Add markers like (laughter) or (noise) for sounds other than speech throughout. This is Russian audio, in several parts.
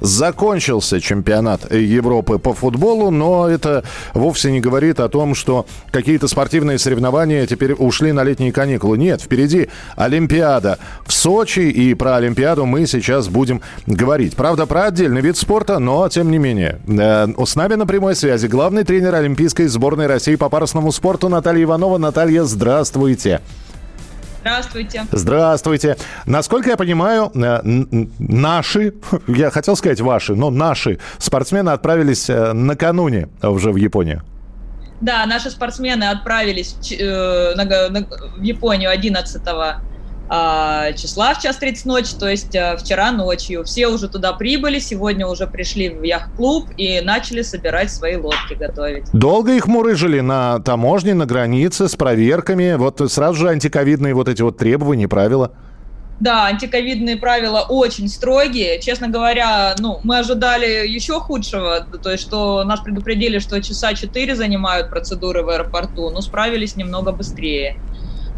Закончился чемпионат Европы по футболу, но это вовсе не говорит о том, что какие-то спортивные соревнования теперь ушли на летние каникулы. Нет, впереди Олимпиада в Сочи, и про Олимпиаду мы сейчас будем говорить. Правда, про отдельный вид спорта, но тем не менее. Э, С нами на прямой связи главный тренер Олимпийской сборной России по парусному спорту Наталья Иванова. Наталья, здравствуйте. Здравствуйте. Здравствуйте. Насколько я понимаю, э, наши, (laughs) я хотел сказать ваши, но наши спортсмены отправились э, накануне уже в Японию. Да, наши спортсмены отправились э, в Японию 11 а, числа в час 30 ночи, то есть э, вчера ночью. Все уже туда прибыли, сегодня уже пришли в яхт-клуб и начали собирать свои лодки, готовить. Долго их мурыжили на таможне, на границе с проверками. Вот сразу же антиковидные вот эти вот требования, правила. Да, антиковидные правила очень строгие. Честно говоря, ну, мы ожидали еще худшего, то есть что нас предупредили, что часа 4 занимают процедуры в аэропорту, но справились немного быстрее.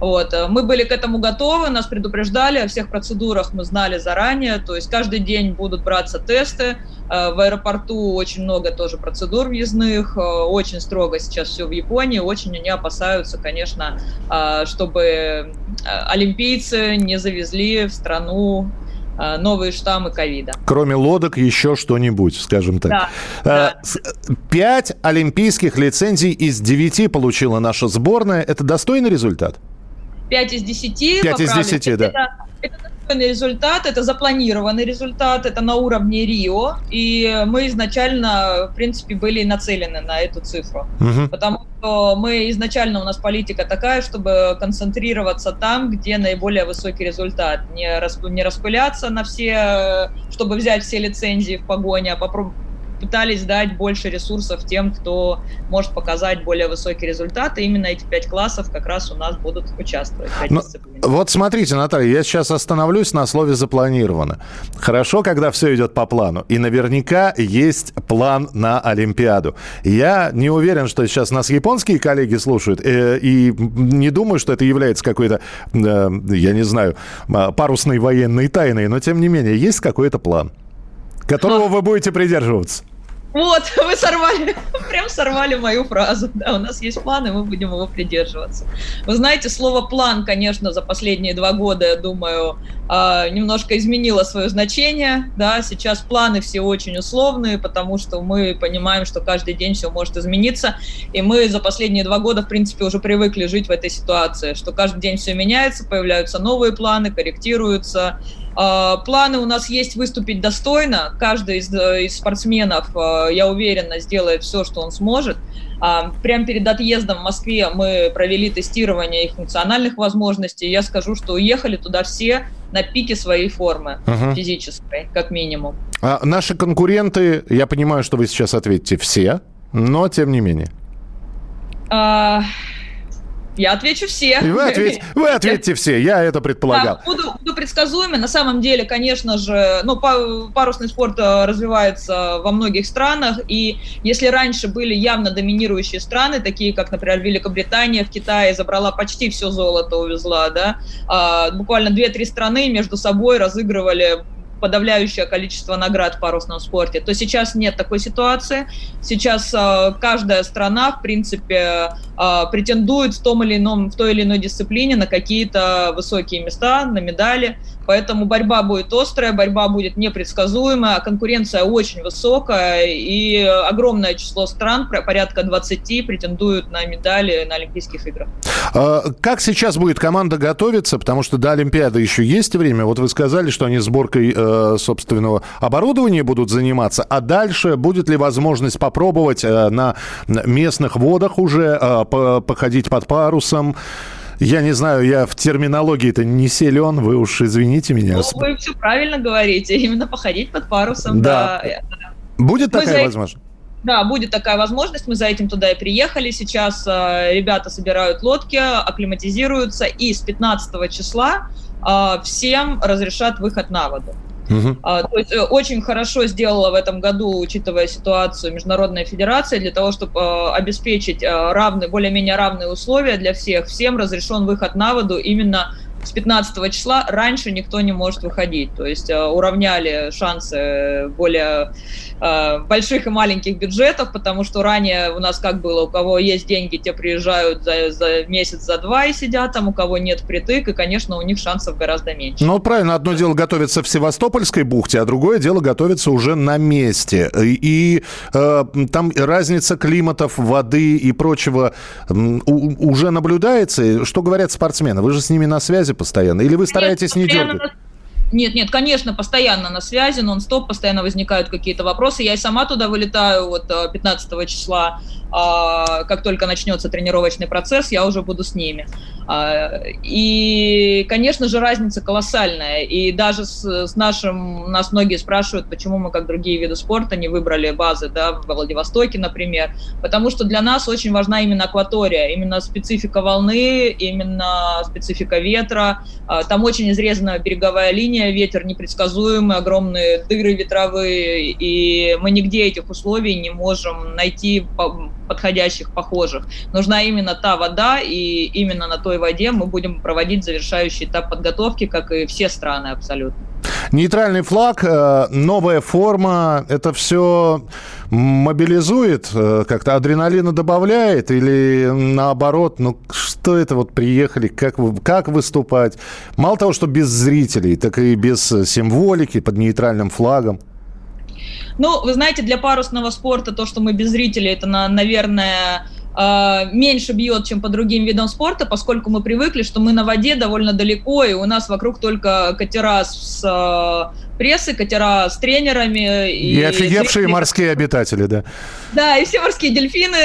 Вот. э, Мы были к этому готовы, нас предупреждали, о всех процедурах мы знали заранее, то есть каждый день будут браться тесты, Э, в аэропорту очень много тоже процедур въездных, э, очень строго сейчас все в Японии, очень они опасаются, конечно, чтобы олимпийцы не завезли в страну новые штаммы ковида. Кроме лодок, еще что-нибудь, скажем так. Да, Пять олимпийских лицензий из девяти получила наша сборная. Это достойный результат? 5 из 10. Пять из поправлю. 10, да. Это, это достойный результат, это запланированный результат, это на уровне Рио, и мы изначально, в принципе, были нацелены на эту цифру. Мгм. Потому что мы изначально, у нас политика такая, чтобы концентрироваться там, где наиболее высокий результат. Не, рас- не распыляться на все, э, чтобы взять все лицензии в погоне, а попро- пытались дать больше ресурсов тем, кто может показать более высокий результат. И именно эти пять классов как раз у нас будут участвовать. пять Ну. Вот смотрите, Наталья, я сейчас остановлюсь на слове «запланировано». Хорошо, когда все идет по плану. И наверняка есть план на Олимпиаду. Я не уверен, что сейчас нас японские коллеги слушают. э, И не думаю, что это является какой-то, э, я не знаю, а, парусной военной тайной. Но, тем не менее, есть какой-то план, которого вы будете придерживаться. Вот, (laughs) вы сорвали, (laughs) прям сорвали мою фразу. Да, у нас есть план, и мы будем его придерживаться. Вы знаете, слово план, конечно, за последние два года, я думаю, а, немножко изменило свое значение. Да, сейчас планы все очень условные, потому что мы понимаем, что каждый день все может измениться. И мы за последние два года, в принципе, уже привыкли жить в этой ситуации, что каждый день все меняется, появляются новые планы, корректируются. А, Планы у нас есть выступить достойно. Каждый из, э, из спортсменов, э, я уверена, сделает все, что он сможет. А, Прямо перед отъездом в Москве мы провели тестирование их функциональных возможностей. Я скажу, что уехали туда все на пике своей формы Мгм. физической, как минимум. А наши конкуренты, я понимаю, что вы сейчас ответите все, но тем не менее. А, Я отвечу все. И вы, ответь- (laughs) вы ответите все, я это предполагал. Да, буду, буду предсказуемой. На самом деле, конечно же, ну, па- парусный спорт э, развивается во многих странах, и если раньше были явно доминирующие страны, такие как, например, Великобритания в Китае забрала почти все золото, увезла, да, а, буквально 2-3 страны между собой разыгрывали подавляющее количество наград в парусном спорте, то сейчас нет такой ситуации. Сейчас э, каждая страна, в принципе, э, претендует в том или ином, в той или иной дисциплине на какие-то высокие места, на медали. Поэтому борьба будет острая, борьба будет непредсказуемая, конкуренция очень высокая, и огромное число стран, порядка 20, претендуют на медали на Олимпийских играх. А, Как сейчас будет команда готовиться? Потому что до Олимпиады еще есть время. Вот вы сказали, что они сборкой э, собственного оборудования будут заниматься. А дальше будет ли возможность попробовать э, на местных водах уже э, по- походить под парусом? Я не знаю, я в терминологии-то не силен, вы уж извините меня. Ну, вы все правильно говорите, именно походить под парусом. Да. да. Будет Мы такая за- возможность? Да, будет такая возможность, мы за этим туда и приехали. Сейчас э, ребята собирают лодки, акклиматизируются, и с 15 числа э, всем разрешат выход на воду. Угу. А, то есть э, очень хорошо сделала в этом году, учитывая ситуацию, Международная Федерация для того, чтобы э, обеспечить э, равные, более-менее равные условия для всех. Всем разрешен выход на воду именно с 15 числа раньше никто не может выходить. То есть э, уравняли шансы более э, больших и маленьких бюджетов, потому что ранее у нас как было, у кого есть деньги, те приезжают за, за месяц, за два и сидят там, у кого нет притык, и, конечно, у них шансов гораздо меньше. Ну, правильно, одно дело готовиться в Севастопольской бухте, а другое дело готовиться уже на месте. И, э, там разница климатов, воды и прочего э, уже наблюдается. Что говорят спортсмены? Вы же с ними на связи постоянно? Или вы стараетесь нет, не дергать? Нет, нет, конечно, постоянно на связи, нон-стоп, постоянно возникают какие-то вопросы. Я и сама туда вылетаю вот 15 э, числа а, как только начнется тренировочный процесс, я уже буду с ними. А, и, конечно же, разница колоссальная. И даже с, с нашим, нас многие спрашивают, почему мы, как другие виды спорта, не выбрали базы да, в Владивостоке, например. Потому что для нас очень важна именно акватория, именно специфика волны, именно специфика ветра. А, там очень изрезанная береговая линия, ветер непредсказуемый, огромные дыры ветровые, и мы нигде этих условий не можем найти подходящих, похожих. Нужна именно та вода, и именно на той воде мы будем проводить завершающий этап подготовки, как и все страны абсолютно. Нейтральный флаг, э, новая форма, это все мобилизует, э, как-то адреналина добавляет или наоборот, ну что это вот приехали, как, как выступать? Мало того, что без зрителей, так и без символики под нейтральным флагом. Ну, вы знаете, для парусного спорта то, что мы без зрителей, это, наверное, меньше бьет, чем по другим видам спорта, поскольку мы привыкли, что мы на воде довольно далеко, и у нас вокруг только катера с а, прессы, катера с тренерами. И, и офигевшие дельфины. морские обитатели, да. Да, и все морские дельфины,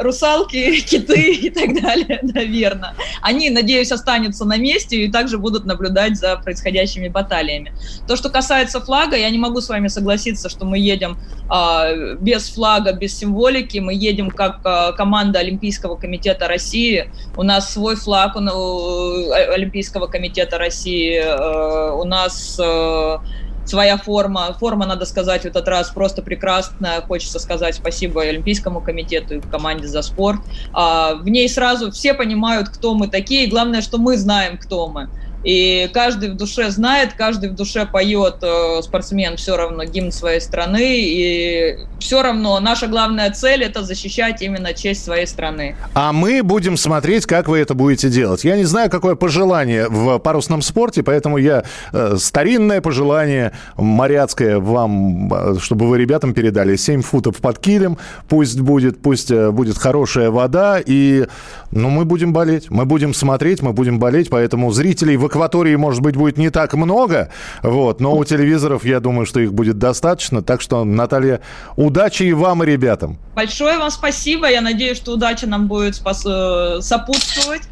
русалки, (laughs) киты и так далее, (laughs) наверное. Они, надеюсь, останутся на месте и также будут наблюдать за происходящими баталиями. То, что касается флага, я не могу с вами согласиться, что мы едем а, без флага, без символики. Мы едем как а, команда Олимпийского комитета России. У нас свой флаг у, у Олимпийского комитета России. А, у нас а, своя форма. Форма, надо сказать, в этот раз просто прекрасная. Хочется сказать спасибо Олимпийскому комитету и команде за спорт. А, в ней сразу все понимают, кто мы такие. Главное, что мы знаем, кто мы. И каждый в душе знает, каждый в душе поет э, спортсмен все равно гимн своей страны. И все равно наша главная цель это защищать именно честь своей страны. А мы будем смотреть, как вы это будете делать. Я не знаю, какое пожелание в парусном спорте, поэтому я э, старинное пожелание моряцкое вам, э, чтобы вы ребятам передали 7 футов под килем. Пусть будет, пусть э, будет хорошая вода. И ну, мы будем болеть. Мы будем смотреть, мы будем болеть. Поэтому зрителей в акватории, может быть, будет не так много, вот, но у телевизоров, я думаю, что их будет достаточно. Так что, Наталья, удачи и вам, и ребятам. Большое вам спасибо. Я надеюсь, что удача нам будет спас... Э, сопутствовать.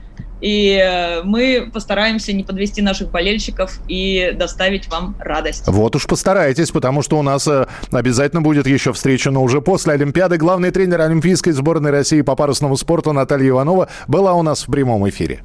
И э, мы постараемся не подвести наших болельщиков и доставить вам радость. Вот уж постарайтесь, потому что у нас э, обязательно будет еще встреча, но уже после Олимпиады. Главный тренер Олимпийской сборной России по парусному спорту Наталья Иванова была у нас в прямом эфире.